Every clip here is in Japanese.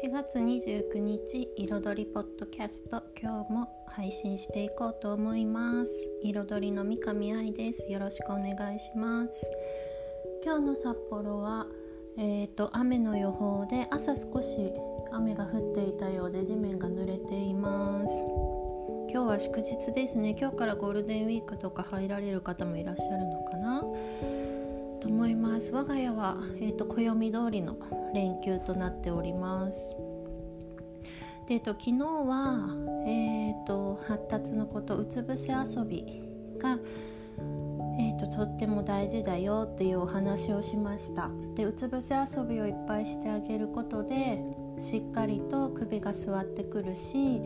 4月29日彩りポッドキャスト今日も配信していこうと思います。彩りの三上愛です。よろしくお願いします。今日の札幌はえーと、雨の予報で朝少し雨が降っていたようで地面が濡れています。今日は祝日ですね。今日からゴールデンウィークとか入られる方もいらっしゃるのかな。と思います。我が家は、えーと、暦通りの連休となっております。で、えーと、昨日は、えーと、発達のことうつ伏せ遊びが、えー、ととっても大事だよっていうお話をしました。でうつ伏せ遊びをいっぱいしてあげることでしっかりと首が座ってくるし、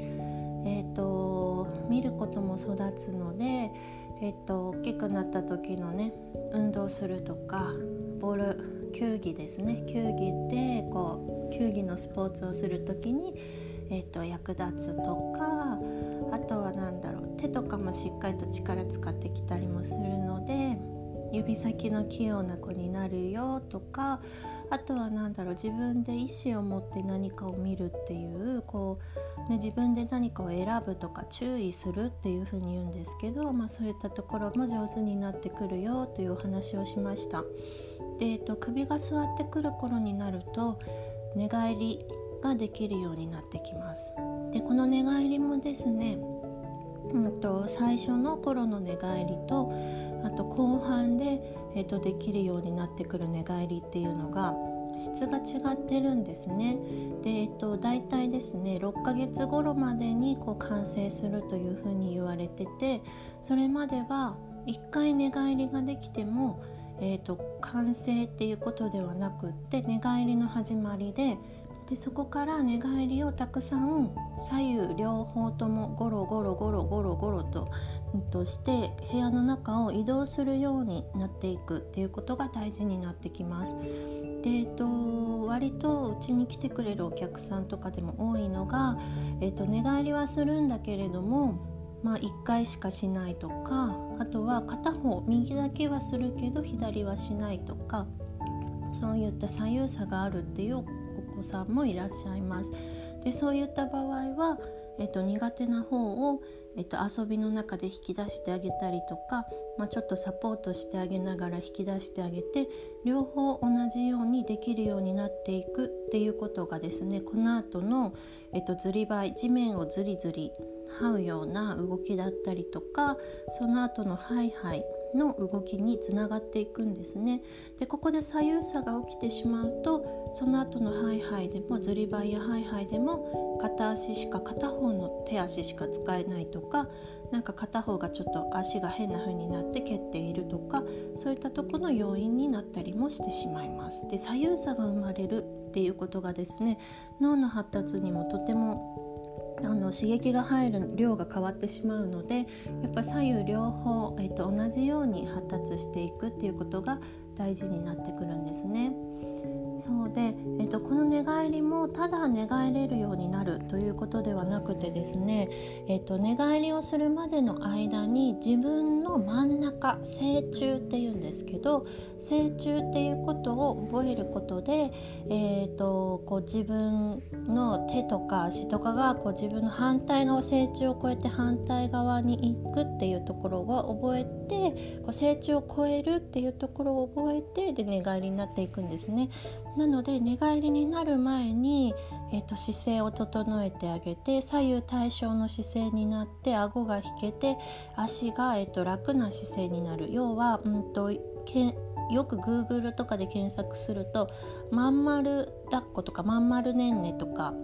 えー、と見ることも育つのでえっと、大きくなった時のね運動するとかボール球技ですね。球技でこう球技のスポーツをする時に、えっと、役立つとかあとは何だろう手とかもしっかりと力使ってきたりもするので指先の器用な子になるよとかあとは何だろう自分で意思を持って何かを見るっていうこう、ね、自分で何かを選ぶとか注意するっていうふうに言うんですけど、まあ、そういったところも上手になってくるよというお話をしました。でえっと、首が座ってくる頃になると寝返りができるようになってきます。でこの寝返りもですねうんと、最初の頃の寝返りとあと後半で、えーと、できるようになってくる寝返りっていうのが質が違ってるんですね。で、えっと、大体ですね6ヶ月頃までにこう完成するというふうに言われててそれまでは1回寝返りができても、えーと完成っていうことではなくって寝返りの始まりででそこから寝返りをたくさん左右両方ともゴロゴロゴロゴロゴロと,、うん、として部屋の中を移動するようになっていくっていうことが大事になってきます。でえっと、割とうちに来てくれるお客さんとかでも多いのが、えっと、寝返りはするんだけれどもまあ、1回しかしないとかあとは片方右だけはするけど左はしないとかそういった左右差があるっていう子さんもいらっしゃいます。でそういった場合は、えっと、苦手な方を、えっと、遊びの中で引き出してあげたりとか、まあ、ちょっとサポートしてあげながら引き出してあげて両方同じようにできるようになっていくっていうことがですねこの後の、えっと、ずりばい地面をずりずり這うような動きだったりとかその後のハイハイの動きにつながっていくんですね。でここで左右差が起きてしまうとその後のハイハイでもずりばいやハイハイでも片足しか片方の手足しか使えないとかなんか片方がちょっと足が変な風になって蹴っているとかそういったとこの要因になったりもしてしまいます。で左右差が生まれるっていうことがですね脳の発達にもとてもあの刺激が入る量が変わってしまうのでやっぱ左右両方、えっと、同じように発達していくっていうことが大事になってくるんですね。そうで、えーと、この寝返りもただ寝返れるようになるということではなくてですね、えーと、寝返りをするまでの間に自分の真ん中正中っていうんですけど正中っていうことを覚えることで、えーと、こう自分の手とか足とかがこう自分の反対側正中を越えて反対側に行くっていうところを覚えてこう正中を越えるっていうところを覚えてで寝返りになっていくんですね。なので寝返りになる前に、えーと、姿勢を整えてあげて左右対称の姿勢になって顎が引けて足が、えーと、楽な姿勢になる。要は、うんと、けよく Google とかで検索するとまん丸抱っことかまん丸ねんねとか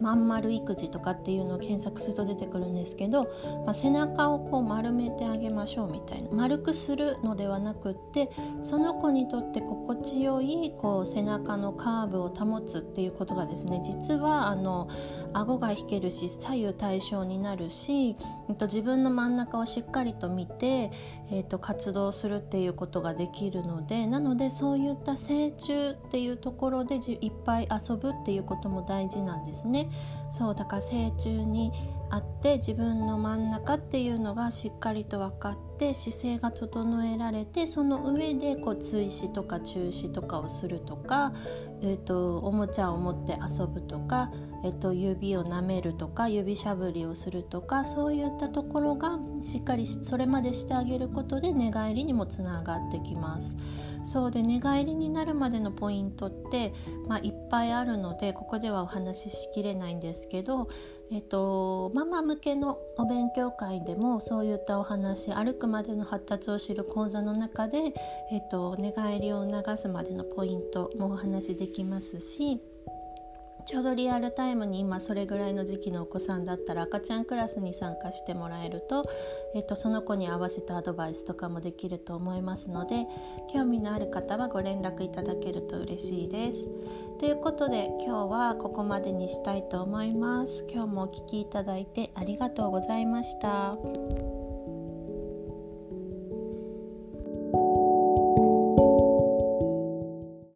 まん丸育児とかっていうのを検索すると出てくるんですけど、まあ、背中をこう丸めてあげましょうみたいな丸くするのではなくってその子にとって心地よいこう背中のカーブを保つっていうことがですね実はあの顎が引けるし左右対称になるし、えっと、自分の真ん中をしっかりと見て、えっと、活動するっていうことができるのでなのでそういった成虫っていうところでいっぱい遊ぶっていうことも大事なんですね。そうだから成虫にあって自分の真ん中っていうのがしっかりと分かって姿勢が整えられてその上でこう追試とか中止とかをするとか、えーと、おもちゃを持って遊ぶとか、えーと、指を舐めるとか指しゃぶりをするとかそういったところがしっかりそれまでしてあげることで寝返りにもつながってきます。そうで寝返りになるまでのポイントって、まあ、いっぱいあるのでここではお話ししきれないんですけどえっと、ママ向けのお勉強会でもそういったお話歩くまでの発達を知る講座の中で、えっと、寝返りを促すまでのポイントもお話できますしちょうどリアルタイムに今それぐらいの時期のお子さんだったら赤ちゃんクラスに参加してもらえると、えっと、その子に合わせたアドバイスとかもできると思いますので興味のある方はご連絡いただけると嬉しいです。ということで今日はここまでにしたいと思います。今日もお聴きいただいてありがとうございました。